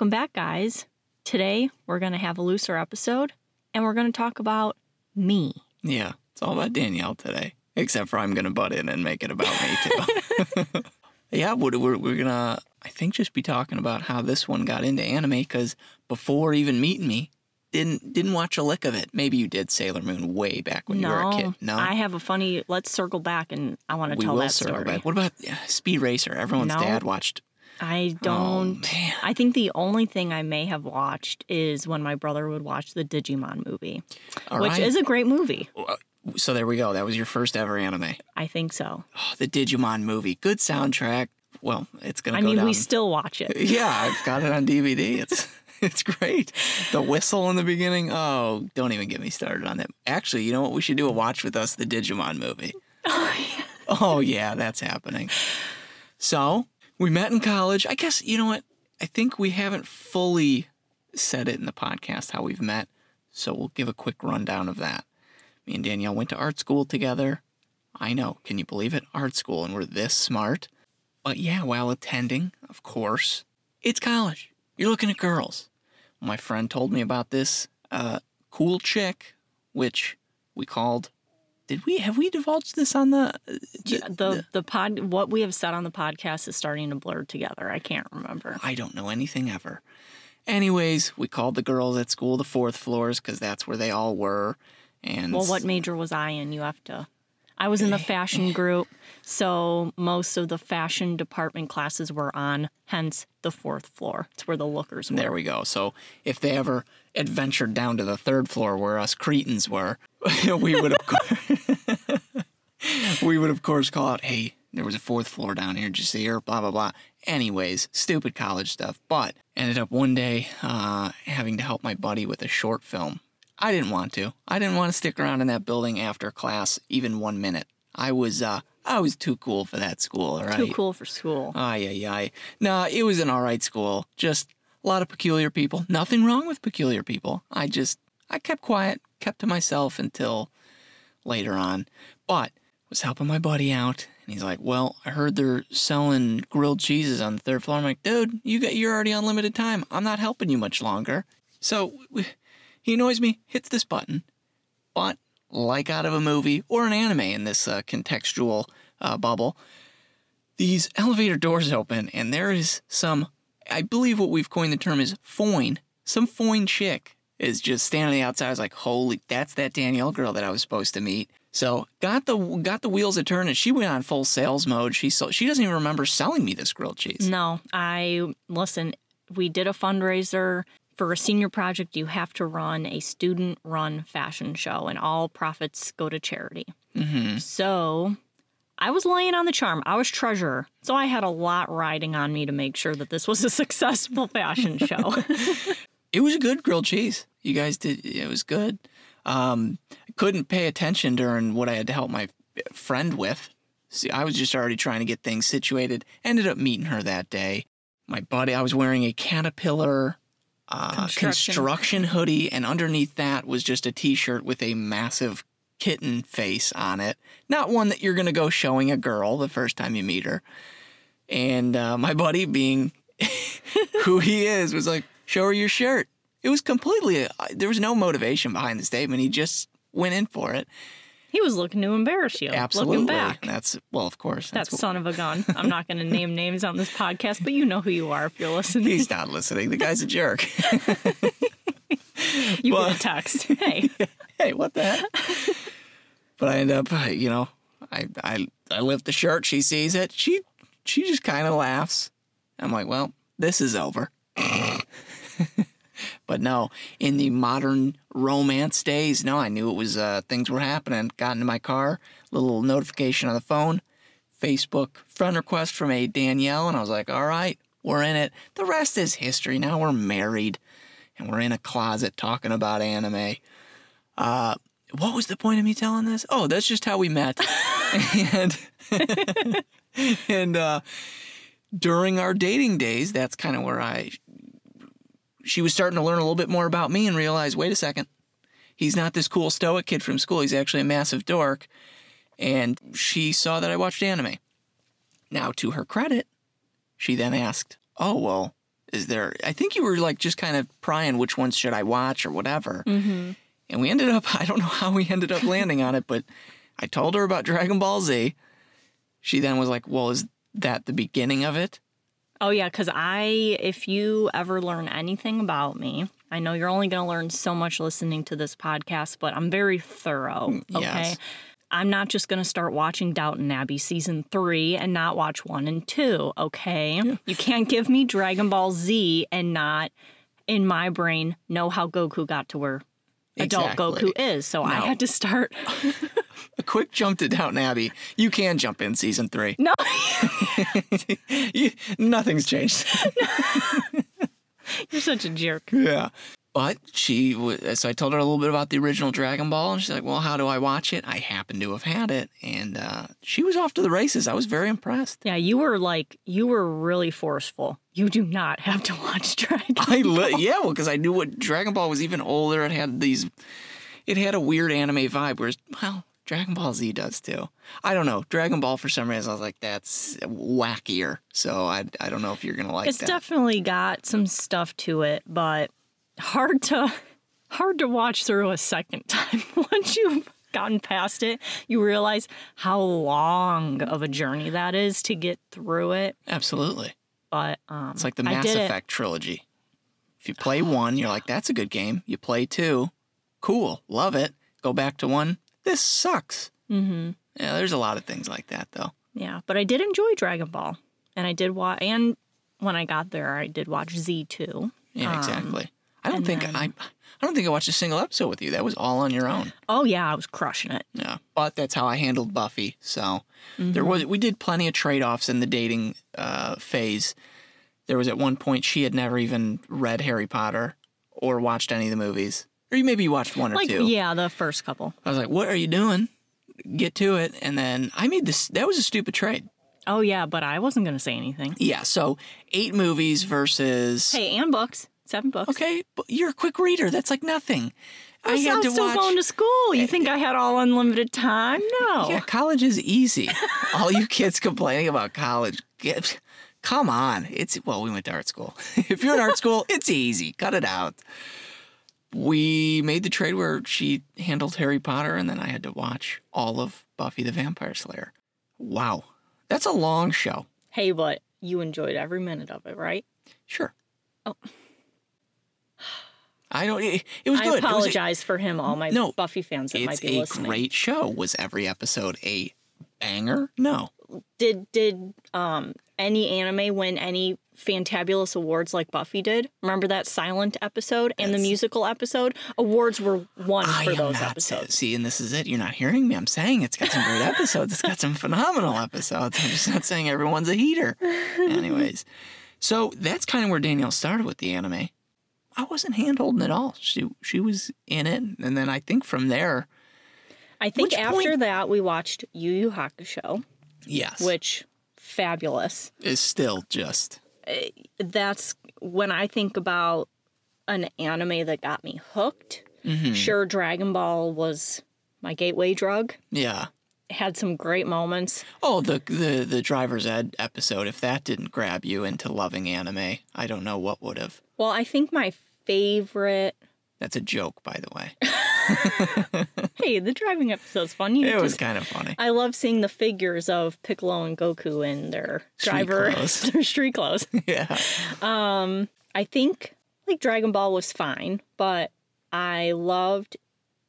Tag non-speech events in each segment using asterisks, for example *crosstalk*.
Welcome back, guys. Today, we're going to have a looser episode and we're going to talk about me. Yeah, it's all about Danielle today. Except for I'm going to butt in and make it about me too. *laughs* yeah, we're, we're, we're going to, I think, just be talking about how this one got into anime because before even meeting me, didn't didn't watch a lick of it. Maybe you did Sailor Moon way back when you were a kid. No, I have a funny. Let's circle back, and I want to we tell will that circle story. back. What about uh, Speed Racer? Everyone's No. dad watched. I Oh don't. man, I think the only thing I may have watched is when my brother would watch the Digimon movie, All which right. is a great movie. Uh, so there we go. That was your first ever anime. I think so. Oh, the Digimon movie, good soundtrack. Well, it's gonna I go mean, down. we still watch it. *laughs* Yeah, I've got it on DVD. It's *laughs* it's great. The whistle in the beginning. Oh, don't even get me started on that. Actually, you know what? We should do a watch with us the Digimon movie. *laughs* Oh yeah. Oh yeah, that's happening. So we met in college. I guess you know what? I think we haven't fully said it in the podcast how we've met. So we'll give a quick rundown of that. Me and Danielle went to art school together. I know, can you believe it? Art school, and we're this smart. But yeah, while attending, of course, it's college. You're looking at girls. My friend told me about this uh, cool chick, which we called. Did we have we divulged this on the? Yeah, the the pod what we have said on the podcast is starting to blur together. I can't remember. I don't know anything ever. Anyways, we called the girls at school the fourth floors because that's where they all were. And Well, what major was I in? You have to. I was in the *laughs* fashion group, so most of the fashion department classes were on, hence the fourth floor. It's where the lookers were. There we go. So if they ever adventured down to the third floor where us cretins were, *laughs* we would have *laughs* we would of course call out, "Hey, there was a fourth floor down here. Did you see her?" Blah blah blah. Anyways, stupid college stuff. But ended up one day uh, having to help my buddy with a short film. I didn't want to. I didn't want to stick around in that building after class even one minute. I was uh, I was too cool for that school. All right. Too cool for school. Ay, ay, ay. No, it was an all right school. Just a lot of peculiar people. Nothing wrong with peculiar people. I just, I kept quiet, kept to myself until later on. But was helping my buddy out, and he's like, "Well, I heard they're selling grilled cheeses on the third floor." I'm like, "Dude, you got, you're already on limited time. I'm not helping you much longer." So we, he annoys me, hits this button, but like out of a movie or an anime in this uh, contextual uh, bubble, these elevator doors open and there is some i believe what we've coined the term is foin some foin chick is just standing outside. I was like holy that's that danielle girl that i was supposed to meet. So got the got the wheels a turning she went on full sales mode. She so she doesn't even remember selling me this grilled cheese. No, I listen. We did a fundraiser for a senior project. You have to run a student-run fashion show, and all profits go to charity. mm-hmm. So I was laying on the charm. I was treasurer, so I had a lot riding on me to make sure that this was a *laughs* successful fashion show. *laughs* *laughs* it was a good grilled cheese you guys did it was good um I couldn't pay attention during what i had to help my friend with see i was just already trying to get things situated ended up meeting her that day my buddy i was wearing a caterpillar uh, Construction. construction hoodie and underneath that was just a t-shirt with a massive kitten face on it. Not one that you're going to go showing a girl the first time you meet her. And uh, my buddy being *laughs* who he is was like show her your shirt. It was completely uh, there was no motivation behind the statement. He just went in for it he was looking to embarrass you. absolutely Looking back. that's well of course That that's what, son of a gun. I'm not going to name names on this podcast, but you know who you are if you're listening. he's not listening the guy's a jerk *laughs* You well- get a text. Hey, *laughs* hey what the heck but i end up you know i i i lift the shirt she sees it she she just kind of laughs i'm like well this is over *laughs* but no in the modern romance days no i knew it was uh things were happening got into my car little notification on the phone facebook friend request from a danielle and i was like all right we're in it the rest is history now we're married and we're in a closet talking about anime uh what was the point of me telling this? Oh, that's just how we met. *laughs* and *laughs* and uh, during our dating days, that's kind of where I. She was starting to learn a little bit more about me and realize, wait a second, he's not this cool stoic kid from school. He's actually a massive dork. And she saw that I watched anime. Now, to her credit, she then asked, "Oh well, Is there? I think you were like just kind of prying which ones should I watch or whatever. Mm-hmm. And we ended up. *laughs* I don't know how we ended up landing on it, but I told her about Dragon Ball Z. She then was like, "Well, is that the beginning of it?" Oh yeah, because I, if you ever learn anything about me, I know you're only going to learn so much listening to this podcast, but I'm very thorough. Mm, okay. yes. I'm not just going to start watching Downton Abbey season three and not watch one and two. Okay. You can't give me Dragon Ball Z and not, in my brain, know how Goku got to where adult Exactly. Goku is. So I had to start. *laughs* A quick jump to Downton Abbey. You can jump in season three. No, *laughs* You- nothing's changed. *laughs* you're such a jerk. Yeah. But she, w- so I told her a little bit about the original Dragon Ball, and she's like, "Well, how do I watch it?" I happen to have had it, and uh, she was off to the races. I was very impressed. Yeah, you were like, you were really forceful. You do not have to watch *laughs* Dragon Ball I li- yeah, well, because I knew what Dragon Ball was even older. It had these, it had a weird anime vibe. Whereas, well, Dragon Ball Z does too. I don't know. Dragon Ball for some reason I was like, that's wackier. So I, I don't know if you're gonna like It's that. definitely got some stuff to it, but hard to hard to watch through a second time. *laughs* Once you've gotten past it, you realize how long of a journey that is to get through it. Absolutely. But um, It's like the Mass did it. Effect trilogy. If you play one, you're like, that's a good game. You play two, cool, love it. Go back to one, this sucks. hmm Yeah, there's a lot of things like that though. Yeah, but I did enjoy Dragon Ball, and I did watch. And when I got there, I did watch Z two. Yeah, Um, exactly. I don't think then- I I don't think I watched a single episode with you. That was all on your own. Oh yeah, I was crushing it. Yeah. But that's how I handled Buffy. So Mm-hmm. there was we did plenty of trade-offs in the dating uh, phase. There was at one point she had never even read Harry Potter or watched any of the movies. Or you maybe watched one or Like two. yeah, the first couple. I was like, "What are you doing? Get to it!" And then I made this. That was a stupid trade. Oh yeah, but I wasn't gonna say anything. Yeah. So eight movies versus. Hey, and books, seven books. Okay, but you're a quick reader. That's like nothing. I I'm had to still watch. going to school. You think I had all unlimited time? No. Yeah, college is easy. *laughs* All you kids complaining about college, get, come on. It's well, we went to art school. *laughs* if you're in art school, it's easy. Cut it out. We made the trade where she handled Harry Potter, and then I had to watch all of Buffy the Vampire Slayer. Wow, that's a long show. Hey, but you enjoyed every minute of it, right? Sure. Oh. *sighs* I don't. It, it was I good. It was a- apologize for him, all my No, Buffy fans that might it's be a great show. Was every episode a banger? No. Did did um any anime win any fantabulous awards like Buffy did? Remember that silent episode and the musical episode? Awards were won I for those episodes. See, and this is it. You're not hearing me. I'm saying it's got some great *laughs* episodes. It's got some phenomenal episodes. I'm just not saying everyone's a heater. Anyways, so that's kind of where Danielle started with the anime. I wasn't handholding at all. She she was in it, and then I think from there, I think after point- that we watched Yu Yu Hakusho, yes, which fabulous. is still just That's when I think about an anime that got me hooked. mhm. Sure, Dragon Ball was my gateway drug. yeah. It had some great moments. Oh, the the the driver's ed episode. If that didn't grab you into loving anime, I don't know what would have. Well, I think my favorite. That's a joke, by the way. *laughs* *laughs* Hey, the driving episode's fun. You It was kind of funny. I love seeing the figures of Piccolo and Goku in their Street driver, clothes. *laughs* their street clothes. *laughs* yeah. Um, I think like Dragon Ball was fine, but I loved.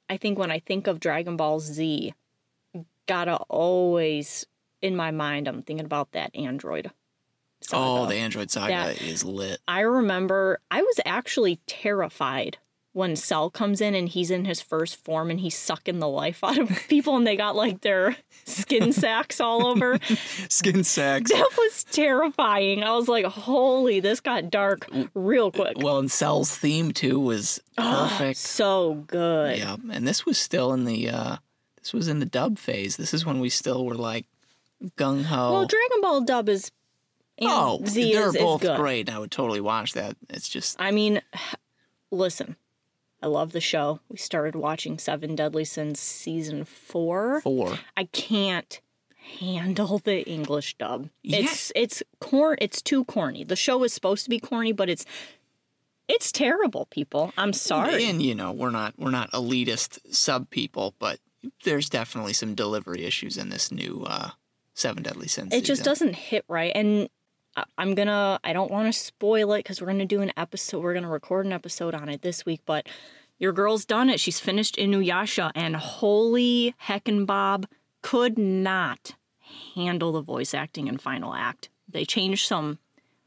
I think when I think of Dragon Ball Z, gotta always in my mind I'm thinking about that android. Oh, saga. the Android Saga That- is lit. I remember I was actually terrified when Cell comes in and he's in his first form and he's sucking the life out of *laughs* people and they got like their skin *laughs* sacks all over. Skin sacks. *laughs* That was terrifying. I was like, holy, this got dark real quick. Well, and Cell's theme too was perfect. So good. yeah, and this was still in the uh this was in the dub phase. This is when we still were like gung ho. Well, Dragon Ball dub is oh, Z they're is, is both good. great. I would totally watch that. It's just I mean, *sighs* listen, I love the show. We started watching Seven Deadly Sins season four. four. I can't handle the English dub. Yeah. It's it's corn it's too corny. The show is supposed to be corny, but it's it's terrible, people. I'm sorry. And you know, we're not we're not elitist sub people, but there's definitely some delivery issues in this new uh, Seven Deadly Sins. it just doesn't hit right and i'm gonna i don't want to spoil it because we're gonna do an episode we're gonna record an episode on it this week but your girl's done it she's finished inuyasha and holy heckin' bob could not handle the voice acting in final act they changed some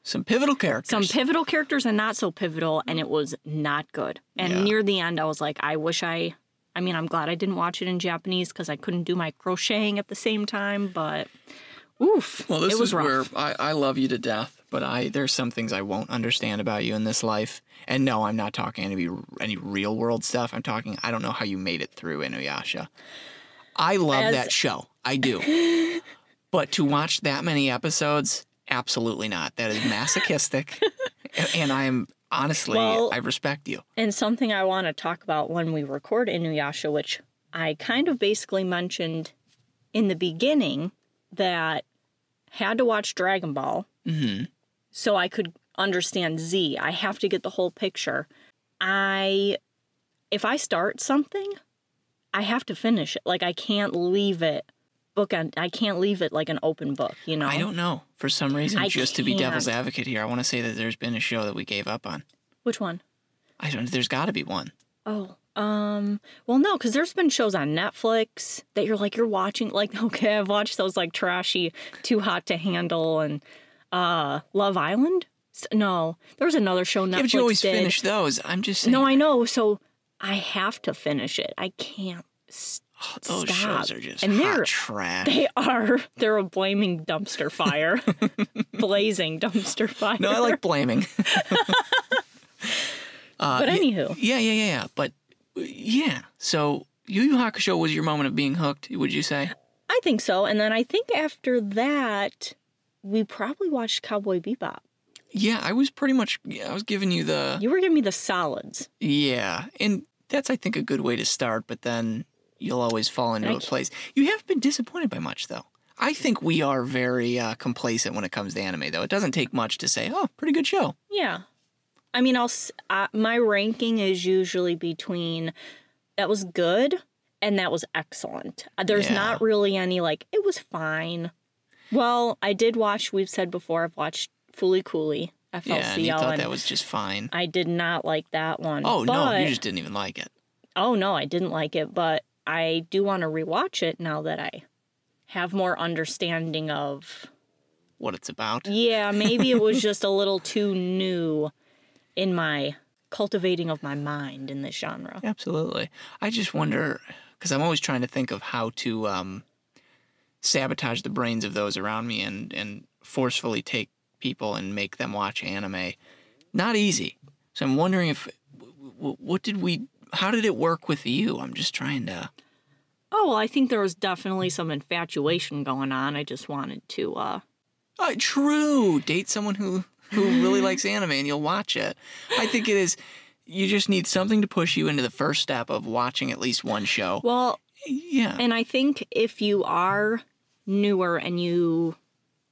some pivotal characters. some pivotal characters and not so pivotal and it was not good and Yeah. near the end i was like i wish i i mean i'm glad i didn't watch it in japanese because i couldn't do my crocheting at the same time but oof well, this is rough. where I, I love you to death, but I there's some things I won't understand about you in this life. And no, I'm not talking any any real world stuff. I'm talking I don't know how you made it through Inuyasha. I love As- that show. I do. *laughs* but to watch that many episodes, absolutely not. That is masochistic. *laughs* and I'm honestly Well- I respect you. And something I want to talk about when we record Inuyasha, which I kind of basically mentioned in the beginning that had to watch Dragon Ball Mhm. so I could understand Z. I have to get the whole picture. I if I start something, I have to finish it. Like I can't leave it book on I can't leave it like an open book, you know. I don't know. For some reason, I just to be devil's advocate here, I want to say that there's been a show that we gave up on. Which one? I don't. There's got to be one. Oh, um, well, no, because there's been shows on Netflix that you're like, you're watching, like, *laughs* okay, I've watched those like trashy, Too Hot to Handle and uh, Love Island. No, there was another show Netflix yeah, but you always did. finish those. I'm just saying. No, I know. So I have to finish it. I can't. s Oh, those stop. shows are just And hot they're- trash. They are. *laughs* They're a blaming dumpster fire, *laughs* blazing dumpster fire. no, I like blaming. uh, But anywho, yeah, yeah, yeah, yeah. But yeah, so Yu Yu Hakusho was your moment of being hooked. Would you say? I think so. And then I think after that, we probably watched Cowboy Bebop. Yeah, I was pretty much. Yeah, I was giving you the. You were giving me the solids. Yeah, and that's I think a good way to start. But then you'll always fall into a place. You haven't been disappointed by much though. I think we are very uh, complacent when it comes to anime, though. It doesn't take much to say, "Oh, pretty good show." Yeah. I mean, I'll uh, my ranking is usually between that was good and that was excellent. Uh, There's Yeah. not really any like it was fine. Well, I did watch. We've said before. I've watched Fooly Cooly FLCL, Yeah, and you thought and that was just fine. I did not like that one. Oh no, you just didn't even like it. oh no, I didn't like it. But I do want to rewatch it now that I have more understanding of What it's about. Yeah, maybe it was *laughs* just a little too new in my cultivating of my mind in this genre. Absolutely. I just wonder because I'm always trying to think of how to um, sabotage the brains of those around me and and forcefully take people and make them watch anime. Not easy. So I'm wondering if w- w- what did we? How did it work with you? I'm just trying to. Oh, well, I think there was definitely some infatuation going on. I just wanted to uh Uh, true. Date someone who who really likes anime and you'll watch it. I think it is. You just need something to push you into the first step of watching at least one show. well, Yeah. and I think if you are newer and you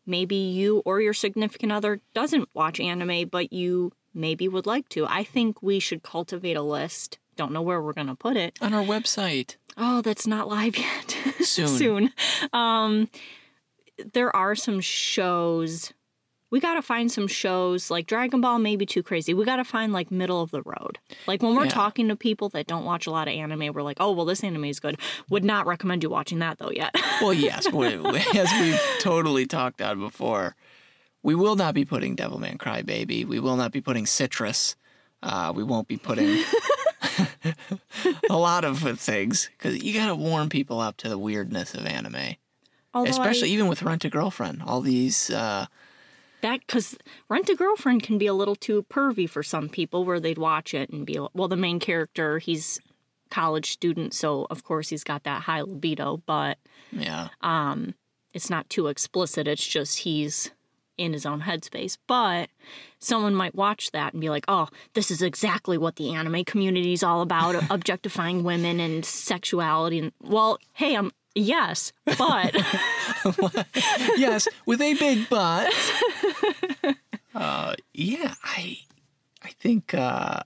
maybe you or your significant other doesn't watch anime but you maybe would like to. I think we should cultivate a list. Don't know where we're going to put it. On our website. Oh, that's not live yet. *laughs* Soon. Soon. Um, there are some shows. We got to find some shows like Dragon Ball, maybe too crazy. We got to find like middle of the road. Like when we're Yeah. talking to people that don't watch a lot of anime, we're like, oh, well, this anime is good. Would not recommend you watching that though yet. *laughs* Well, yes, we, as we've totally talked on before, we will not be putting Devilman Crybaby. We will not be putting Citrus. Uh, we won't be putting *laughs* *laughs* a lot of things because you got to warm people up to the weirdness of anime, Although especially I, even with Rent a Girlfriend. All these, uh, that because Rent a Girlfriend can be a little too pervy for some people, where they'd watch it and be like, well, the main character, he's college student, so of course he's got that high libido, but yeah, um it's not too explicit it's just he's in his own headspace. But someone might watch that and be like oh this is exactly what the anime community is all about *laughs* objectifying women and sexuality and well hey i'm Yes, but *laughs* yes, with a big butt. *laughs* Uh, yeah, I, I think uh,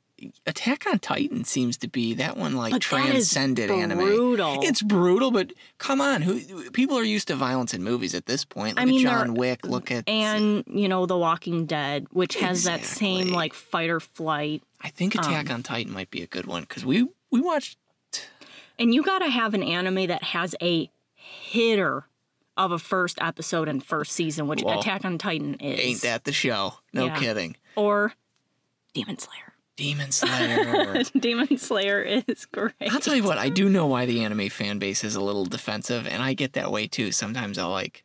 Attack on Titan seems to be that one like But transcended anime. brutal. It's brutal, but come on, who people are used to violence in movies at this point. Look I mean, John Wick. Look at and you know The Walking Dead, which has that same like fight or flight. I think um, Attack on Titan might be a good one because we we watched. And you got to have an anime that has a hitter of a first episode and first season, which Well, Attack on Titan is. Ain't that the show? No Yeah. kidding. Or Demon Slayer. Demon *laughs* Slayer. Demon Slayer is great. I'll tell you what, I do know why the anime fan base is a little defensive, and I get that way too. Sometimes I'll like,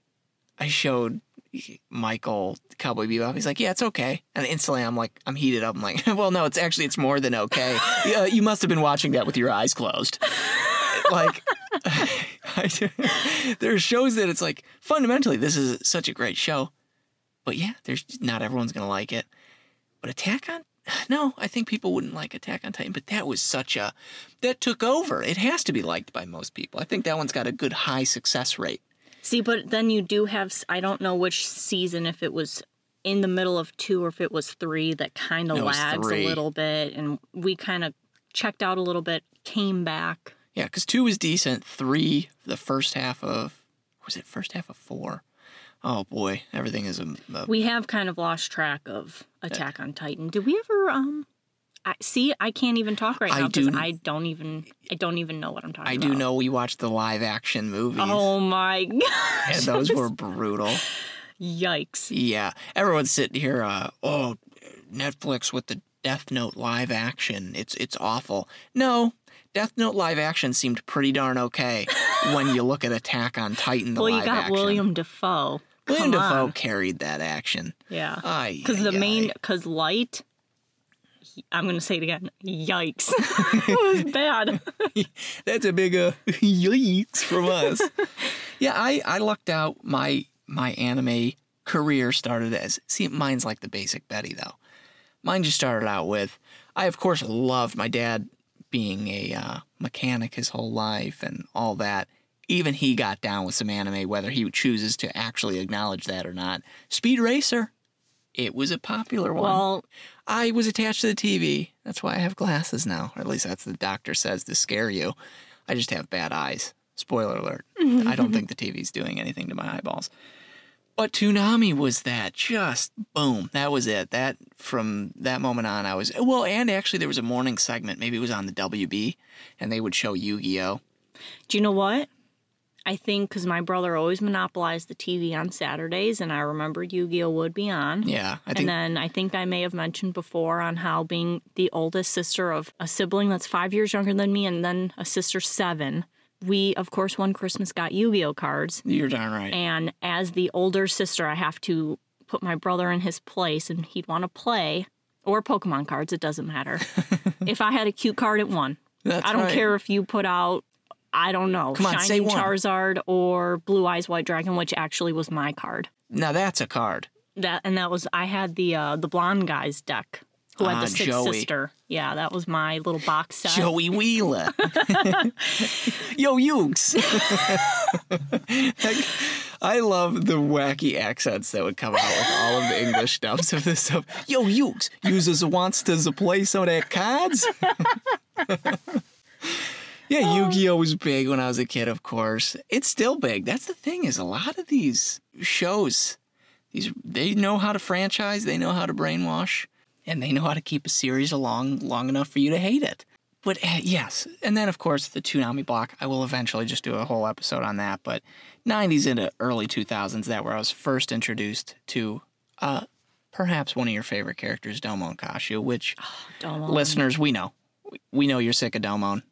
I showed Michael Cowboy Bebop. He's like, "Yeah, it's okay," and instantly I'm like, I'm heated up. I'm like, *laughs* "Well, no, it's actually it's more than okay. *laughs* yeah, you must have been watching that with your eyes closed." like, *laughs* there are shows that it's like fundamentally this is such a great show, but yeah, there's not everyone's gonna like it. But Attack on *sighs* no, I think people wouldn't like Attack on Titan, but that was such a that took over. It has to be liked by most people. I think that one's got a good high success rate. See, but then you do have, I don't know which season, if it was in the middle of two or if it was three, that kind of lags a little bit. And we kind of checked out a little bit, came back. Yeah, because two was decent. Three, the first half of was it first half of four? Oh boy, everything is a, a We have kind of lost track of Attack on Titan. Did we ever, um, I, see, I can't even talk right I now because do- I don't even, I don't even know what I'm talking I about. do know we watched the live action movies, Oh my *laughs* and gosh. those were brutal. Yikes. Yeah, everyone's sitting here. Uh, oh, Netflix with the Death Note live action. It's it's awful. No, Death Note live action seemed pretty darn okay *laughs* when you look at Attack on Titan. The Well, you got action. William Dafoe. William Come on. carried that action. Yeah. Because the main, because Light, I'm going to say it again. Yikes. *laughs* it was bad. *laughs* That's a big uh, *laughs* yikes from us. yeah, I I lucked out. My my anime career started as see mine's like the basic Betty though. Mine just started out with I of course loved my dad being a uh, mechanic his whole life and all that. Even he got down with some anime, whether he chooses to actually acknowledge that or not. Speed Racer, it was a popular one. Well, I was attached to the TV. That's why I have glasses now. Or at least that's the doctor says to scare you. I just have bad eyes. Spoiler alert. I don't think the TV's doing anything to my eyeballs. But Toonami was that just boom. That was it. That from that moment on, I was well. And actually, there was a morning segment. Maybe it was on the WB, and they would show Yu-Gi-Oh. do you know what? I think because my brother always monopolized the TV on Saturdays, and I remember Yu Gi Oh would be on. Yeah, I think, And then I think I may have mentioned before on how being the oldest sister of a sibling that's five years younger than me, and then a sister seven, we, of course, one Christmas got Yu Gi Oh cards. you're darn right. And as the older sister, I have to put my brother in his place and he'd want to play or Pokemon cards. It doesn't matter. *laughs* if I had a cute card, it won. That's I don't right. care if you put out, I don't know, Come on, say one. Charizard or Blue Eyes White Dragon, which actually was my card. Now that's a card. That and that was I had the uh, the blonde guy's deck who had Ah, the sixth Joey. sister. Yeah, that was my little box set. Joey Wheeler. *laughs* Yo, Ukes. *laughs* I love the wacky accents that would come out with all of the English dubs of this stuff. Yo, Ukes, users wants to play some of their cards. *laughs* yeah, Yu-Gi-Oh was big when I was a kid, of course. It's still big. That's the thing is a lot of these shows, these they know how to franchise, they know how to brainwash, and they know how to keep a series along long enough for you to hate it. But uh, yes, and then of course the Toonami block. I will eventually just do a whole episode on that. But 90s into early 2000s, that where I was first introduced to uh, perhaps one of your favorite characters, Domon Kasshu, which Don't listeners we know, We- we know you're sick of Domon,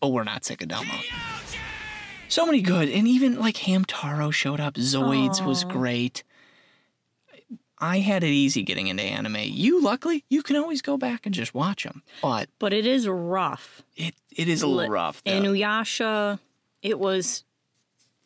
but we're not sick of Domon. So many good, and even like Hamtaro showed up. Zoids was great. I had it easy getting into anime. You, luckily, you can always go back and just watch them. But But it is rough. it, it is a little rough. though. Inuyasha, it was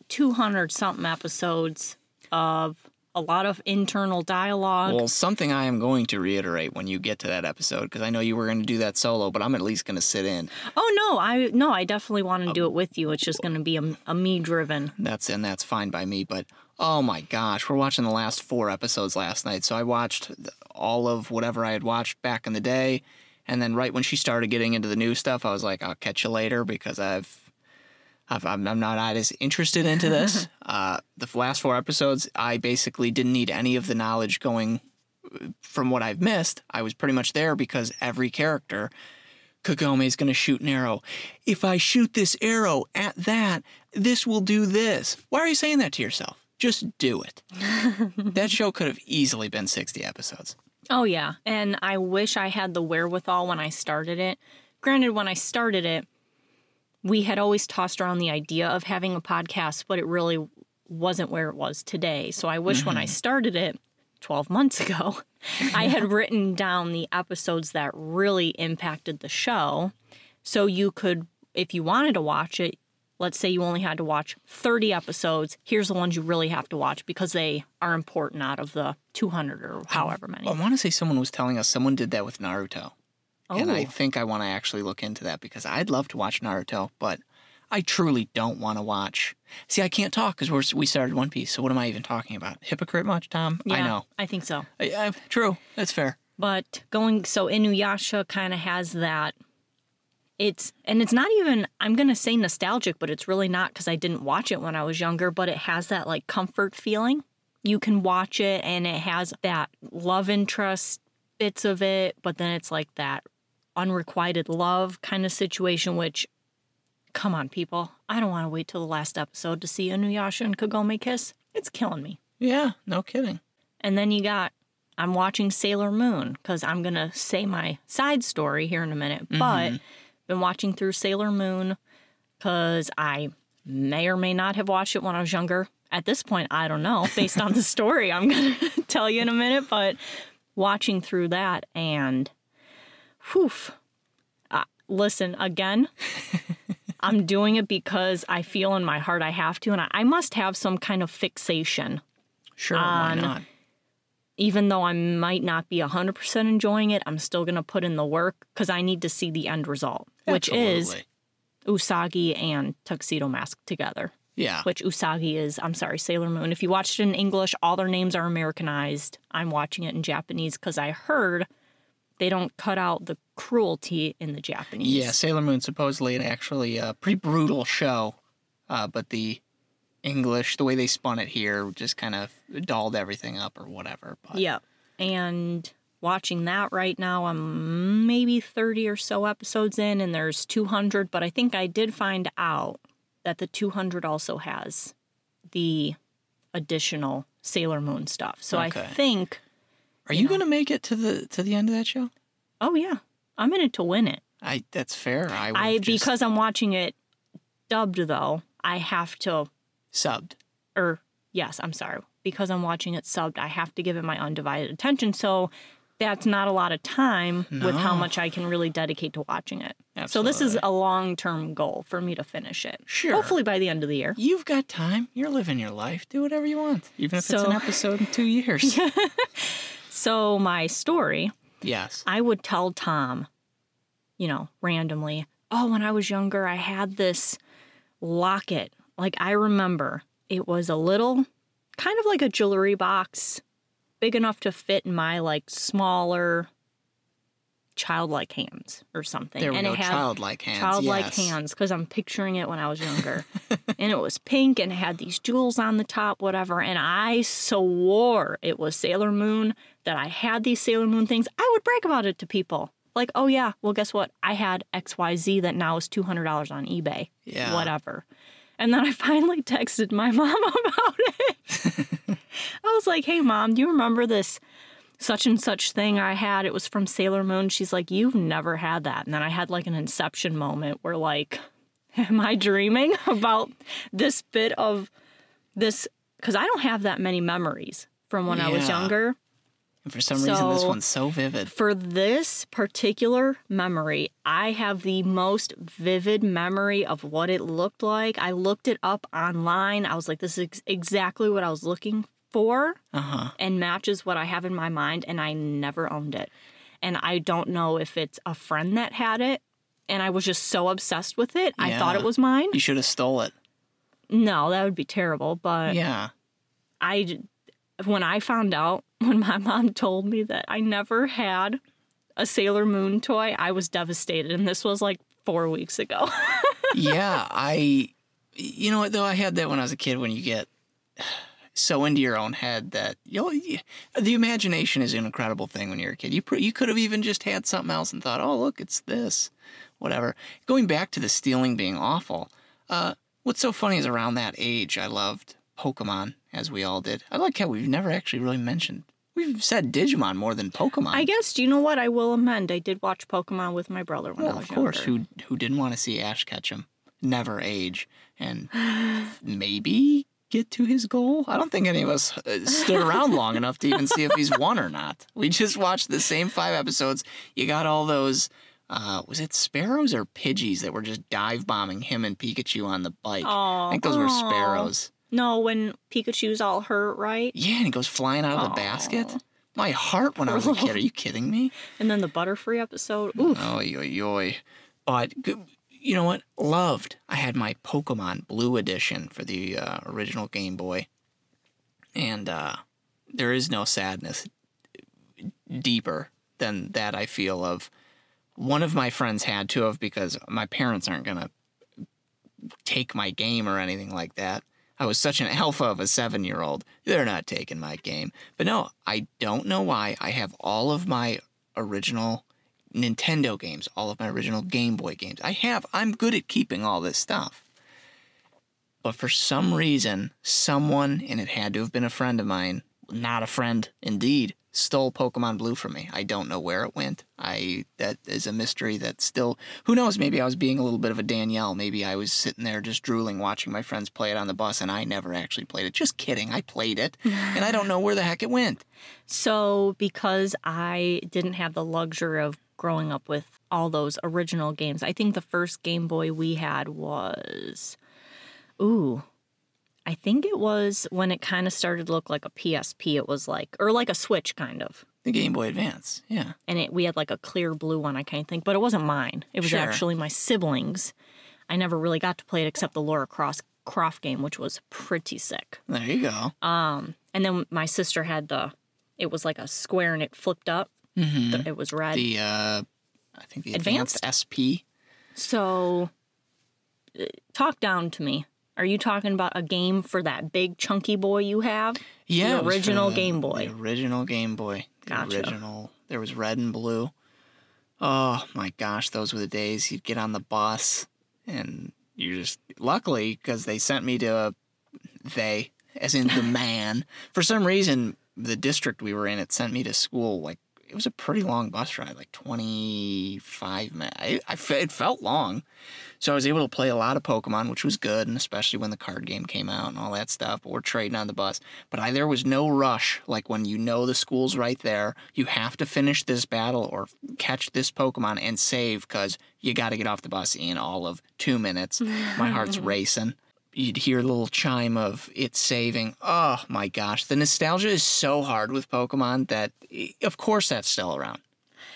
200 something episodes of a lot of internal dialogue. Well, something I am going to reiterate when you get to that episode, because I know you were going to do that solo, but I'm at least going to sit in. oh no, I no, I definitely want to oh. do it with you. It's just going to be a, a me driven. That's and that's fine by me. But oh my gosh, we're watching the last four episodes last night. So I watched all of whatever I had watched back in the day, and then right when she started getting into the new stuff, I was like, I'll catch you later because I've. I've I'm, I'm not as interested into this. *laughs* uh, the last four episodes, I basically didn't need any of the knowledge going uh, from what I've missed. I was pretty much there because every character Kagome is going to shoot an arrow. If I shoot this arrow at that, this will do this. Why are you saying that to yourself? Just do it. *laughs* that show could have easily been 60 episodes. Oh yeah, and I wish I had the wherewithal when I started it. Granted, when I started it, we had always tossed around the idea of having a podcast, but it really wasn't where it was today. So I wish when I mm-hmm. started it 12 months ago, *laughs* I had written down the episodes that really impacted the show. So you could, if you wanted to watch it, let's say you only had to watch 30 episodes, here's the ones you really have to watch because they are important out of the 200 or however many. I want to say someone was telling us someone did that with Naruto. And I Oh. think I want to actually look into that because I'd love to watch Naruto, but I truly don't want to watch. See, I can't talk because we started One Piece. So what am I even talking about? Hypocrite much, Tom? I know. I think so. I, I, true. That's fair. but going so Inuyasha kind of has that it's and it's not even I'm going to say nostalgic but it's really not cuz I didn't watch it when I was younger but it has that like comfort feeling you can watch it and it has that love interest bits of it but then it's like that unrequited love kind of situation which come on people I don't want to wait till the last episode to see Inuyasha and Kagome kiss it's killing me Yeah, no kidding. and then you got I'm watching Sailor Moon because I'm gonna say my side story here in a minute. Mm-hmm. But been watching through Sailor Moon because I may or may not have watched it when I was younger. At this point, I don't know. Based on the *laughs* story, I'm gonna *laughs* tell you in a minute. But watching through that and, whew, uh, listen again. *laughs* I'm doing it because I feel in my heart I have to, and I, I must have some kind of fixation Sure, why On- not? even though I might not be 100% enjoying it, I'm still going to put in the work because I need to see the end result, which is Usagi and Tuxedo Mask together. Yeah. Which Usagi is, I'm sorry, Sailor Moon. If you watched it in English, all their names are Americanized. I'm watching it in Japanese because I heard they don't cut out the cruelty in the Japanese. Yeah, Sailor Moon supposedly an actually a pretty brutal show, uh, but the English, the way they spun it here, just kind of dolled everything up or whatever. But Yep. And watching that right now, I'm maybe 30 or so episodes in, and there's 200, but I think I did find out that the 200 also has the additional Sailor Moon stuff. So Okay. I think, are you gonna make it to the to the end of that show? oh yeah, I'm in it to win it. I that's fair. I, I just because I'm watching it dubbed though, I have to subbed. or yes, I'm sorry, because I'm watching it subbed, I have to give it my undivided attention. So that's not a lot of time with how much I can really dedicate to watching it. So this is a long term goal for me to finish it. Sure. Hopefully by the end of the year. You've got time. You're living your life. Do whatever you want, even if it's an episode in two years. *laughs* So my story, yes. I would tell Tom, you know, randomly, oh, when I was younger, I had this locket. Like I remember it was a little kind of like a jewelry box, big enough to fit in my like smaller childlike hands or something. There we and go. it had childlike hands. childlike yes. hands because I'm picturing it when I was younger. *laughs* and it was pink and it had these jewels on the top, whatever. And I swore it was Sailor Moon that I had these Sailor Moon things. I would brag about it to people. Like, oh yeah, well, guess what? I had XYZ that now is $200 on eBay. Yeah. Whatever. And then I *laughs* finally texted my *laughs* mom about it. *laughs* I was like, hey, mom, do you remember this such and such thing I had? It was from Sailor Moon. She's like, you've never had that. And then I had like an inception moment where, like, am I dreaming about this bit of this? Because I don't have that many memories from when I was younger. And for some reason, this one's so vivid. For this particular memory, I have the most vivid memory of what it looked like. I looked it up online. I was like, this is ex- exactly what I was looking for Uh huh. and matches what I have in my mind, and I never owned it. And I don't know if it's a friend that had it, and I was just so obsessed with it. I thought it was mine. You should have stole it. No, that would be terrible. But Yeah. I, when I found out, *laughs* when my mom told me that I never had a Sailor Moon toy, I was devastated. And this was like four weeks ago. *laughs* yeah, I, you know what though, I had that when I was a kid. When you get *sighs* so into your own head that you'll, the imagination is an incredible thing when you're a kid. You you could have even just had something else and thought, oh look, it's this, whatever. Going back to the stealing being awful. Uh, what's so funny is around that age, I loved Pokemon as we all did. I like how we've never actually really mentioned. We've said Digimon more than Pokemon. I guess, do you know what? I will amend. I did watch Pokemon with my brother when I Well, was of course. younger. Who who didn't want to see Ash Ketchum never age and *sighs* maybe get to his goal? I don't think any of us uh, stood around long enough to even see if he's won or not. We just watched the same five episodes. You got all those. Uh, was it sparrows or pidgeys that were just dive bombing him and Pikachu on the bike? Aw, I think those were sparrows. No, when Pikachu's all hurt, right? Yeah, and he goes flying out of the basket. My heart when I was a kid. Are you kidding me? *laughs* And then the Butterfree episode. Oof. Oy, oy, oy. But g- you know what? Loved. I had my Pokemon Blue Edition for the uh, original Game Boy, and uh, there is no sadness deeper than that. I feel of one of my friends had to have because my parents aren't gonna take my game or anything like that. I was such an alpha of a seven year old. They're not taking my game. But no, I don't know why. I have all of my original Nintendo games, all of my original Game Boy games. I have. I'm good at keeping all this stuff. But for some reason, someone, and it had to have been a friend of mine, not a friend indeed, stole Pokemon Blue from me. I don't know where it went. I that is a mystery that still who knows, maybe I was being a little bit of a Danielle. Maybe I was sitting there just drooling watching my friends play it on the bus and I never actually played it. Just kidding. I played it and I don't know where the heck it went. So, because I didn't have the luxury of growing up with all those original games, I think the first Game Boy we had was, ooh, I think it was when it kind of started to look like a PSP. It was like, or like a Switch kind of. The Game Boy Advance. Yeah. And it, we had like a clear blue one, I can't think, but it wasn't mine. It was Sure. actually my siblings. I never really got to play it except the Laura Cross Croft game, which was pretty sick. There you go. Um, and then my sister had the, it was like a square and it flipped up. hmm The- It was red. The uh I think the Advanced, Advanced? SP. So, uh, talk down to me. Are you talking about a game for that big chunky boy you have? Yeah, for original the- Game Boy. The original Game Boy. The Gotcha. original. There was red and blue. Oh my gosh, those were the days. You'd get on the bus, and you just luckily because they sent me to a, they as in the *laughs* man. For some reason, the district we were in, it sent me to school like. It was a pretty long bus ride, like 25 minutes. I, I, it felt long. So I was able to play a lot of Pokemon, which was good, and especially when the card game came out and all that stuff. But we're trading on the bus. But I, there was no rush. Like when you know the school's right there, you have to finish this battle or catch this Pokemon and save because you got to get off the bus in all of two minutes. My heart's *laughs* racing. You'd hear the little chime of it saving. Oh my gosh. The nostalgia is so hard with Pokemon that, eh, of course, that's still around.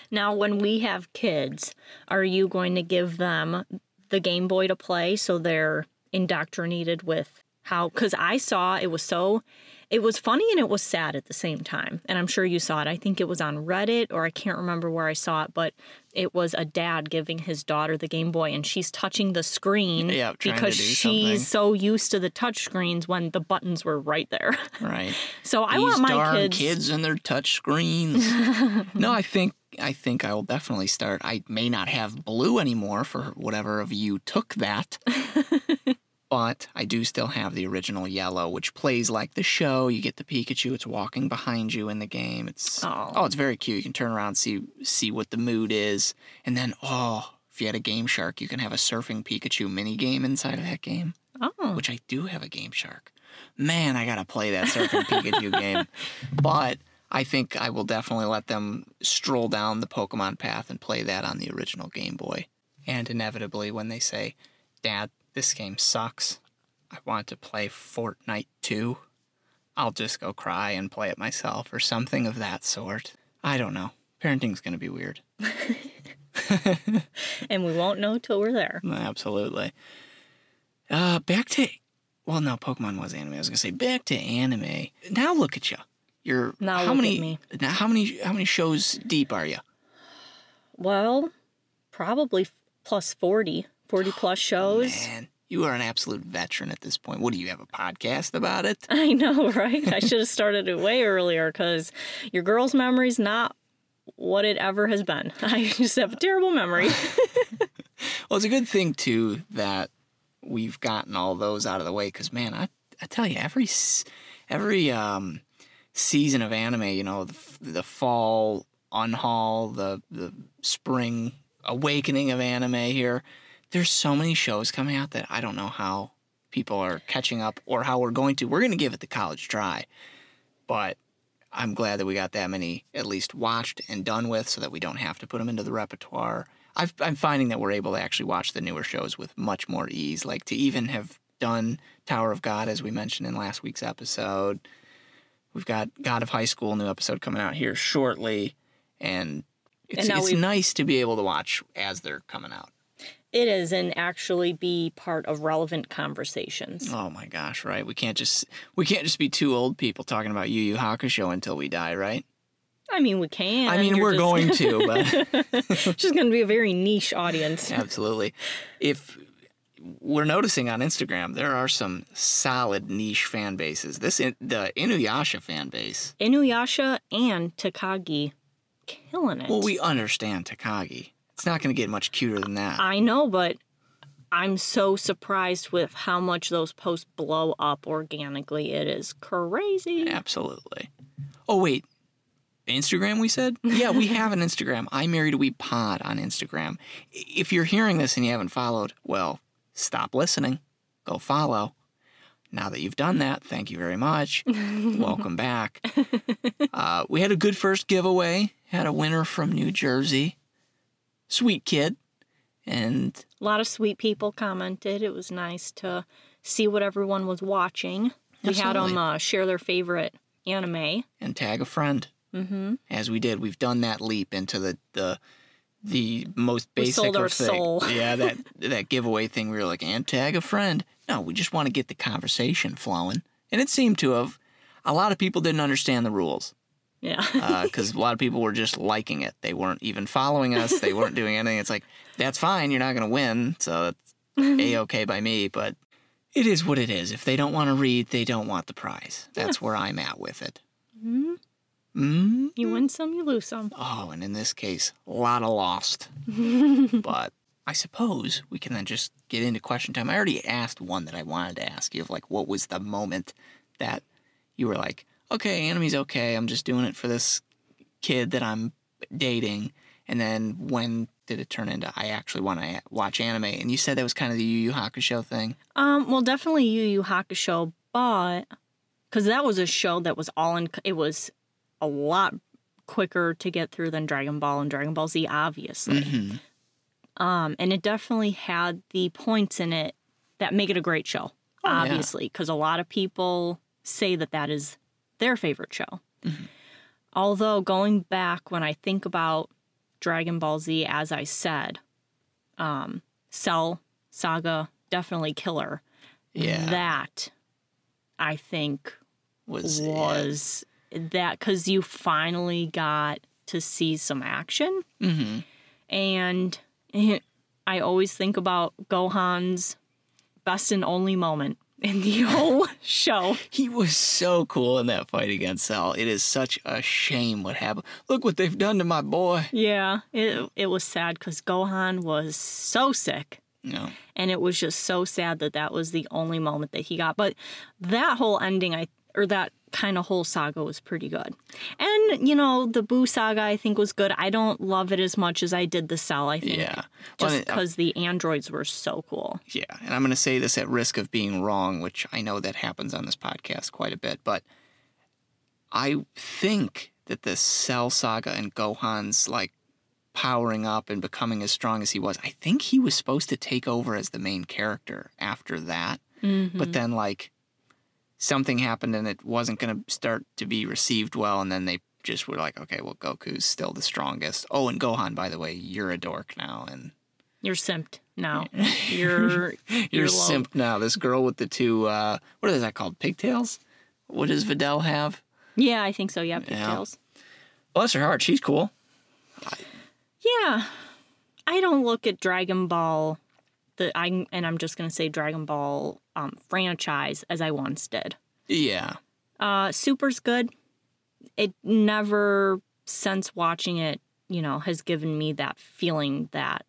Now, when we have kids, are you going to give them the Game Boy to play so they're indoctrinated with how? Because I saw it was so, it was funny and it was sad at the same time. And I'm sure you saw it. I think it was on Reddit or I can't remember where I saw it, but it was a dad giving his daughter the Game Boy and she's touching the screen Yeah, because she's something. so used to the touch screens when the buttons were right there. Right. *laughs* So I These want my darn kids. kids and their touch screens. *laughs* no, I think I think I will definitely start. I may not have blue anymore for whatever of you took that. *laughs* but I do still have the original yellow, which plays like the show. You get the Pikachu, it's walking behind you in the game. It's Oh. oh, it's very cute. You can turn around, see see what the mood is. And then oh, if you had a Game Shark, you can have a surfing Pikachu mini game inside of that game Oh, which I do have a Game Shark. Man, I gotta play that Surfing Pikachu game. *laughs* But I think I will definitely let them stroll down the Pokemon path and play that on the original Game Boy. And inevitably, when they say, Dad, this game sucks, I want to play Fortnite 2, I'll just go cry and play it myself or something of that sort. I don't know. Parenting's going to be weird. *laughs* *laughs* And we won't know till we're there. Absolutely. Uh, back to, well, no, Pokemon was anime. I was gonna say back to anime. Now look at you. You're Now how many? Now how many? How many shows deep are you? Well, probably plus 40, 40 plus shows. Man, you are an absolute veteran at this point. What do you have a podcast about it? *laughs* I know, right? I should have started it way earlier because your girl's memory's not what it ever has been. *laughs* I just have a terrible memory. *laughs* Well, it's a good thing too that we've gotten all those out of the way because man, I I tell you every every um season of anime, you know, the, the fall unhaul, the the spring awakening of anime here. There's so many shows coming out that I don't know how people are catching up or how we're going to. We're going to give it the college try, but I'm glad that we got that many at least watched and done with, so that we don't have to put them into the repertoire. I've, I'm finding that we're able to actually watch the newer shows with much more ease. Like to even have done Tower of God, as we mentioned in last week's episode. We've got God of High School new episode coming out here shortly, and it's, And it's nice to be able to watch as they're coming out. It is and actually be part of relevant conversations. Oh my gosh, right? We can't just we can't just be two old people talking about Yu Yu Hakusho until we die, right? I mean, we can. I mean, You're we're just- going to, *laughs* but It's just going to be a very niche audience. *laughs* Absolutely. If we're noticing on Instagram, there are some solid niche fan bases. This in, the Inuyasha fan base. Inuyasha and Takagi killing it. Well, we understand Takagi. It's not going to get much cuter than that. I know, but I'm so surprised with how much those posts blow up organically. It is crazy. Absolutely. Oh wait, Instagram. We said, *laughs* yeah, we have an Instagram. I married a weeb pod on Instagram. If you're hearing this and you haven't followed, well, stop listening. Go follow. Now that you've done that, thank you very much. *laughs* Welcome back. Uh, we had a good first giveaway. Had a winner from New Jersey. Sweet kid. And A lot of sweet people commented. It was nice to see what everyone was watching. We had them Absolutely. uh, share their favorite anime. and tag a friend. Mm-hmm. as we did. We've done that leap into the the the most basic We sold our thing. soul. *laughs* Yeah, that that giveaway thing. We were like, and tag a friend. No, we just want to get the conversation flowing, and it seemed to have. A lot of people didn't understand the rules Yeah. because a lot of people were just liking it. They weren't even following us. They weren't doing *laughs* anything. It's like that's fine. You're not going to win, so it's a *laughs* okay by me. But it is what it is. If they don't want to read, they don't want the prize. That's where I'm at with it. Mhm. Mm? You win some, you lose some. Oh, and in this case, a lot of lost. *laughs* but I suppose we can then just get into question time. I already asked one that I wanted to ask you of like, what was the moment that you were like, okay, anime's okay. I'm just doing it for this kid that I'm dating. And then when did it turn into I actually want to watch anime? And you said that was kind of the Yu Yu Hakusho thing. Um, well, definitely Yu Yu Hakusho, but because that was a show that was all in, it was a lot quicker to get through than Dragon Ball and Dragon Ball Z, obviously. Mhm. Um, and it definitely had the points in it that make it a great show, Oh, obviously, because a lot of people say that that is their favorite show. Mm-hmm. Although going back when I think about Dragon Ball Z, as I said, um, Cell Saga definitely killer. Yeah. That I think Was, it. was that because you finally got to see some action hmm and *laughs* I always think about Gohan's best and only moment in the *laughs* whole show. He was so cool in that fight against Cell. It is such a shame what happened. Look what they've done to my boy. Yeah, it it was sad because Gohan was so sick, No. and it was just so sad that that was the only moment that he got. But that whole ending, I or that kind of whole saga was pretty good. And you know, the Boo saga I think was good. I don't love it as much as I did the Cell. I think Yeah. Well, just because the androids were so cool. Yeah, and I'm going to say this at risk of being wrong, which I know that happens on this podcast quite a bit, but I think that the Cell saga and Gohan's like powering up and becoming as strong as he was, I think he was supposed to take over as the main character after that. Mm-hmm. But then like something happened and it wasn't going to start to be received well, and then they just were like, okay, well, Goku's still the strongest. Oh, and Gohan, by the way, you're a dork now, and You're simped now. *laughs* You're *laughs* you're, You're low. simp now. This girl with the two, uh, what is that called? Pigtails? What does Videl have? yeah, I think so. Yeah, pigtails. Bless her heart, she's cool. Yeah, I don't look at Dragon Ball, the I and I'm just gonna say Dragon Ball um, franchise as I once did. Yeah. Uh, Super's good. It never, since watching it, you know, has given me that feeling that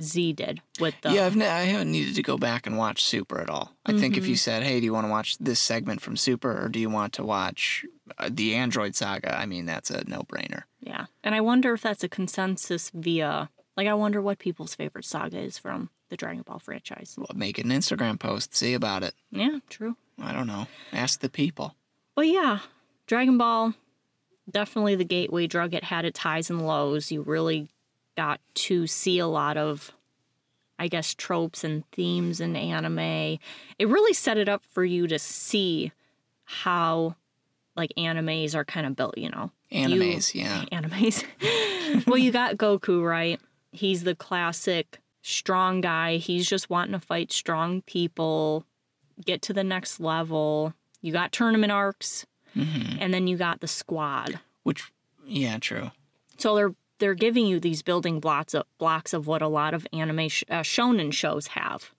Z did with the. yeah, I've ne- I haven't needed to go back and watch Super at all. I think if you said, "Hey, do you want to watch this segment from Super, or do you want to watch uh, the Android Saga?" I mean, that's a no-brainer. Yeah, and I wonder if that's a consensus via. Like, I wonder what people's favorite saga is from the Dragon Ball franchise. Well, make an Instagram post, see about it. Yeah, true. I don't know. Ask the people. But yeah, Dragon Ball, definitely the gateway drug. It had its highs and lows. You really got to see a lot of, I guess, tropes and themes in anime. It really set it up for you to see how, like, animes are kind of built, you know? You- *laughs* Animes, yeah. Animes. *laughs* well, you got Goku, right? He's the classic strong guy. He's just wanting to fight strong people, get to the next level. You got tournament arcs, and then you got the squad. Which, yeah, true. So they're they're giving you these building blocks of blocks of what a lot of anime sh- uh, shonen shows have.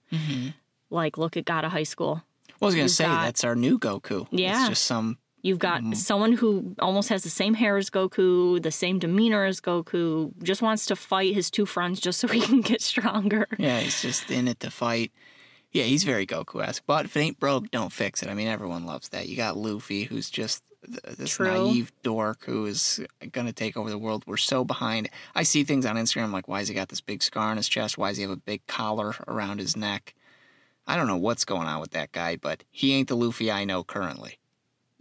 Like look at God of High School. Well, I was gonna You've say got- that's our new Goku. Yeah. It's just some. You've got Mm-hmm. someone who almost has the same hair as Goku, the same demeanor as Goku, just wants to fight his two friends just so *laughs* he can get stronger. Yeah, he's just in it to fight. Yeah, he's very Goku-esque. But if it ain't broke, don't fix it. I mean, everyone loves that. You got Luffy, who's just th- this True. naive dork who is gonna take over the world. We're so behind. I see things on Instagram like, why has he got this big scar on his chest? Why does he have a big collar around his neck? I don't know what's going on with that guy, but he ain't the Luffy I know currently.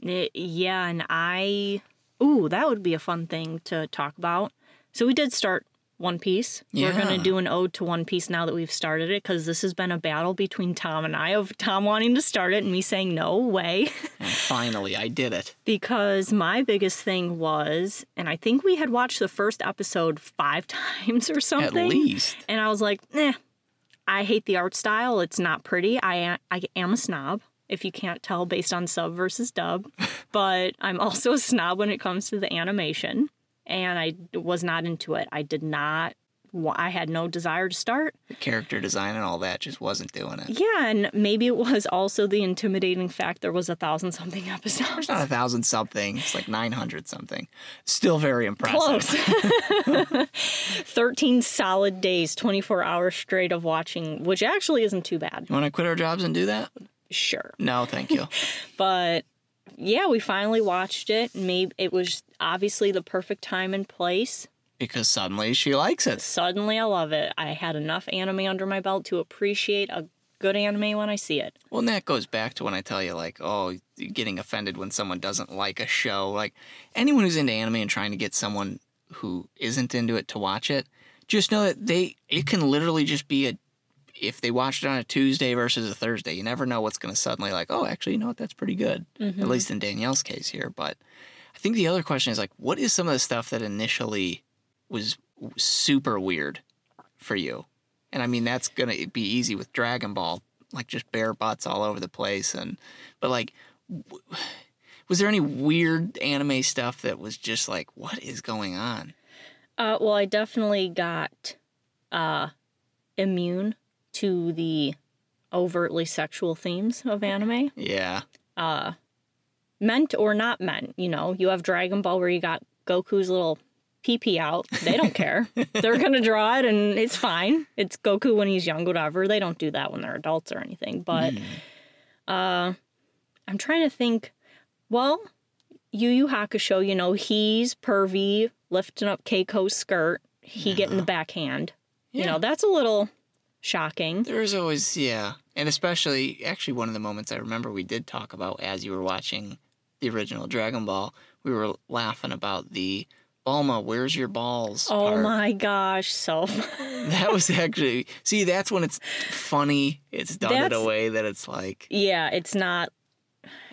It- yeah, and I. Ooh, that would be a fun thing to talk about. So we did start One Piece. We're going to do an ode to One Piece now that we've started it because this has been a battle between Tom and I of Tom wanting to start it and me saying no way. *laughs* And finally, I did it. because my biggest thing was, and I think we had watched the first episode five *laughs* times or something. At least. And I was like, eh, I hate the art style. It's not pretty. I I am a snob, if you can't tell based on sub versus dub. *laughs* but I'm also a snob when it comes to the animation. And I was not into it. I did not, I had no desire to start. The character design and all that just wasn't doing it. Yeah, and maybe it was also the intimidating fact there was a thousand something *laughs* episodes. It's not a thousand something. It's like 900 something. Still very impressive. Close. *laughs* 13 solid days, 24 hours straight of watching, which actually isn't too bad. You want to quit our jobs and do that? Sure. No, thank you. *laughs* But yeah, we finally watched it. Maybe it was obviously the perfect time and place. because suddenly she likes it. Suddenly I love it. I had enough anime under my belt to appreciate a good anime when I see it. Well, and that goes back to when I tell you, like, oh, you're getting offended when someone doesn't like a show. Like, anyone who's into anime and trying to get someone who isn't into it to watch it, just know that they, it can literally just be a, if they watched it on a Tuesday versus a Thursday, you never know what's going to suddenly, like, oh, actually, you know what, that's pretty good. At least in Danielle's case here. But I think the other question is, like, what is some of the stuff that initially was super weird for you? And I mean, that's gonna be easy with Dragon Ball, like just bare butts all over the place. And but like, w- was there any weird anime stuff that was just like, what is going on? Uh, well, I definitely got uh, immune to the overtly sexual themes of anime. Yeah, Uh, meant or not meant. You know, you have Dragon Ball where you got Goku's little pee pee out. They don't care. *laughs* they're gonna draw it and it's fine. It's Goku when he's young, whatever. They don't do that when they're adults or anything. But uh, I'm trying to think. Well, Yu Yu Hakusho, you know, he's pervy, lifting up Keiko's skirt. He getting the backhand. You know, that's a little shocking. there's always yeah, and especially actually one of the moments I remember we did talk about as you were watching the original Dragon Ball, we were laughing about the Bulma, where's your balls? Oh part. my gosh, so *laughs* That was actually see. That's when it's funny. It's done in a way that it's like yeah, it's not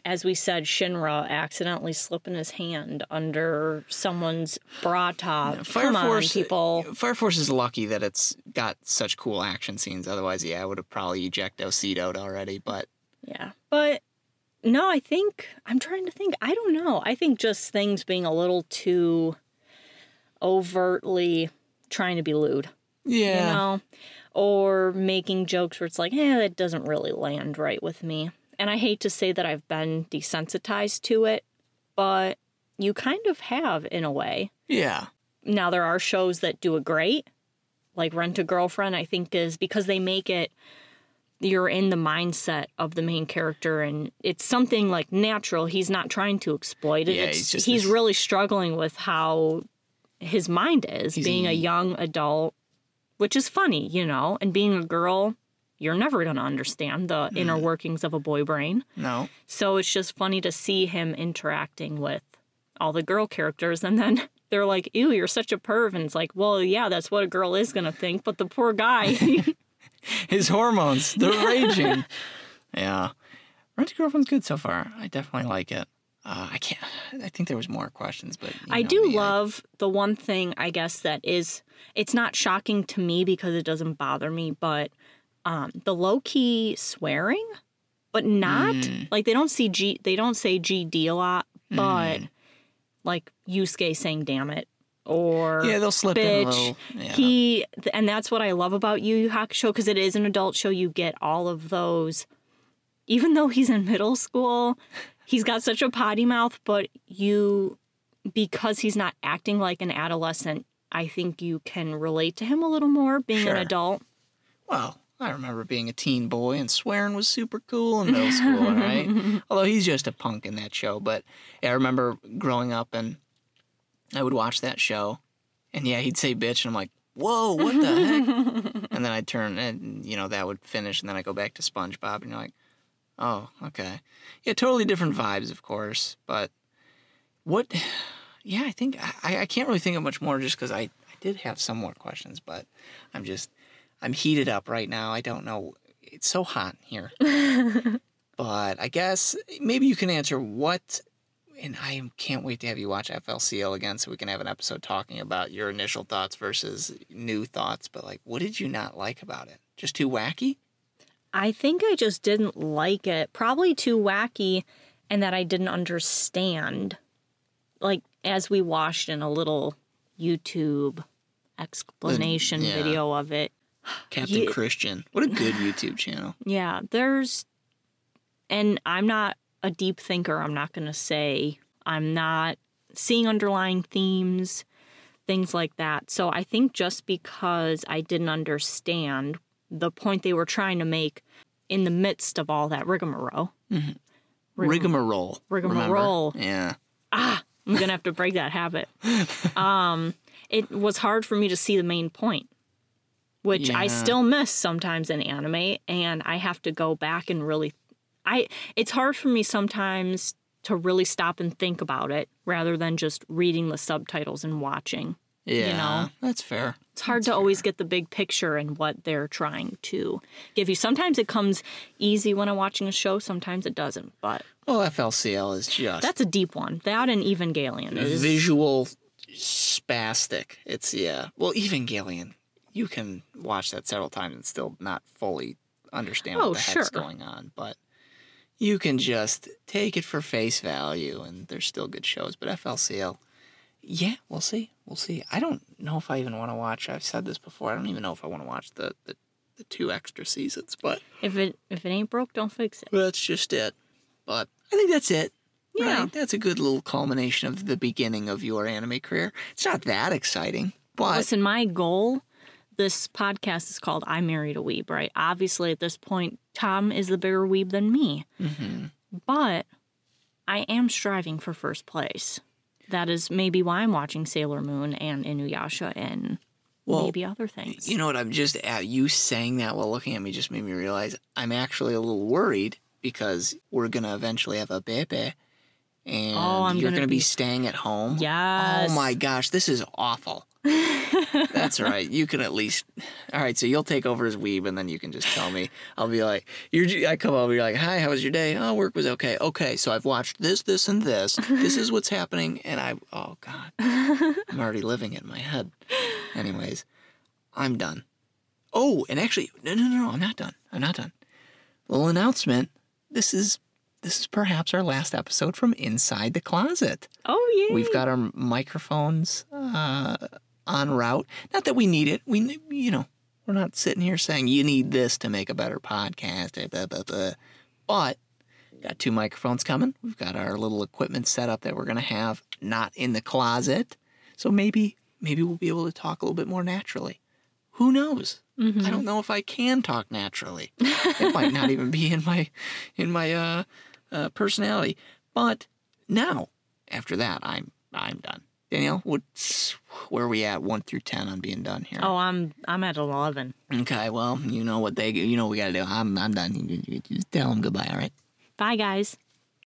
as we said, Shinra accidentally slipping his hand under someone's bra top. Fire Come Force, on, people. Fire Force is lucky that it's got such cool action scenes. Otherwise, yeah, I would have probably ejected Cedoed already. But Yeah. But no, I think I'm trying to think. I don't know. I think just things being a little too overtly trying to be lewd, yeah, you know, or making jokes where it's like, eh, that doesn't really land right with me. And I hate to say that I've been desensitized to it, but you kind of have in a way. yeah, Now there are shows that do it great, like Rent a Girlfriend. I think is because they make it you're in the mindset of the main character, and it's something like natural. He's not trying to exploit it. Yeah, It's- he's just he's this- really struggling with how his mind is He's being a a- young adult, which is funny, you know, and being a girl. You're never going to understand the Mm. inner workings of a boy brain. no, So it's just funny to see him interacting with all the girl characters. And then *laughs* they're like, ew, you're such a perv. And it's like, well, yeah, that's what a girl is going to think. But the poor guy, *laughs* *laughs* his hormones, they're raging. Yeah, Rent a Girlfriend's good so far. I definitely like it. Uh, I can't. I think there was more questions, but I know do love the one thing, I guess, that is, it's not shocking to me because it doesn't bother me, but um, the low key swearing, but not Mm. like they don't see G, they don't say GD a lot, but Mm. like Yusuke saying damn it or Yeah, they'll slip in a bitch. little. Yeah. He and that's what I love about Yu Yu Hakusho because it is an adult show. You get all of those, even though he's in middle school, he's got such a potty mouth. But you, because he's not acting like an adolescent, I think you can relate to him a little more being Sure. an adult. Well, I remember being a teen boy and swearing was super cool in middle school, right? *laughs* Although he's just a punk in that show. But yeah, I remember growing up and I would watch that show and yeah, he'd say bitch and I'm like, whoa, what the heck? *laughs* and then I'd turn and, you know, that would finish and then I go back to SpongeBob and you're like, oh, okay. Yeah, totally different vibes, of course. But what, yeah, I think I, I can't really think of much more just because I, I did have some more questions, but I'm just, I'm heated up right now. I don't know. It's so hot here. *laughs* but I guess maybe you can answer what, and I can't wait to have you watch FLCL again so we can have an episode talking about your initial thoughts versus new thoughts. But like, what did you not like about it? Just too wacky? I think I just didn't like it. Probably too wacky, and that I didn't understand. Like as we watched in a little YouTube uh, explanation yeah. video of it. *gasps* Captain Ye- Christian. What a good YouTube channel. *sighs* Yeah, there's, and I'm not a deep thinker. I'm not going to say I'm not seeing underlying themes, things like that. So I think just because I didn't understand the point they were trying to make in the midst of all that rigmarole, Rigmar- Rigmarole. Rigmarole. Yeah. ah, I'm gonna have to break that habit. *laughs* Um, it was hard for me to see the main point, which I still miss sometimes in anime, and I have to go back and really. I it's hard for me sometimes to really stop and think about it rather than just reading the subtitles and watching. Yeah. know? That's fair. It's hard to always get the big picture and what they're trying to give you. Sometimes it comes easy when I'm watching a show, sometimes it doesn't. But Well, FLCL is just that's a deep one. That and Evangelion is visual spastic. It's yeah. Well, Evangelion, you can watch that several times and still not fully understand Oh, what the heck's going on, but you can just take it for face value, and there's still good shows. But FLCL, yeah, we'll see. We'll see. I don't know if I even want to watch. I've said this before. I don't even know if I want to watch the the, the two extra seasons, but If it if it ain't broke, don't fix it. that's just it. But I think that's it. Yeah. Right? That's a good little culmination of the beginning of your anime career. It's not that exciting, but Listen, my goal, this podcast is called I Married a Weeb, right? Obviously, at this point, Tom is the bigger weeb than me. Mhm. But I am striving for first place. That is maybe why I'm watching Sailor Moon and Inuyasha and Well, maybe other things. you know what? I'm just at you saying that while looking at me just made me realize I'm actually a little worried because we're gonna eventually have a baby, and Oh, you're gonna gonna be be- staying at home. yes. Oh my gosh, this is awful. That's right. You can at least. All right, so you'll take over as weeb, and then you can just tell me. I'll be like, you're. I come over, you're like, hi, how was your day? Oh, work was okay. Okay, so I've watched this, this, and this. This is what's happening, and I. Oh God, I'm already living it in my head. Anyways, I'm done. Oh, and actually, no, no, no, no, I'm not done. I'm not done. Little announcement. This is this is perhaps our last episode from inside the closet. Oh yeah. We've got our microphones uh, en route. Not that we need it. We, you know, we're not sitting here saying you need this to make a better podcast. eh, Blah, blah, blah. But got two microphones coming. We've got our little equipment set up that we're gonna have not in the closet. So maybe maybe we'll be able to talk a little bit more naturally. Who knows? I don't know if I can talk naturally. it might not even be in my in my uh, uh, personality. But now, after that, I'm I'm done. Danielle, what's where are we at? One through ten on being done here. Oh, I'm I'm at eleven. Okay, well, you know what they you know what we gotta do. I'm I'm done. You- you- you Just tell them goodbye. All right. Bye guys.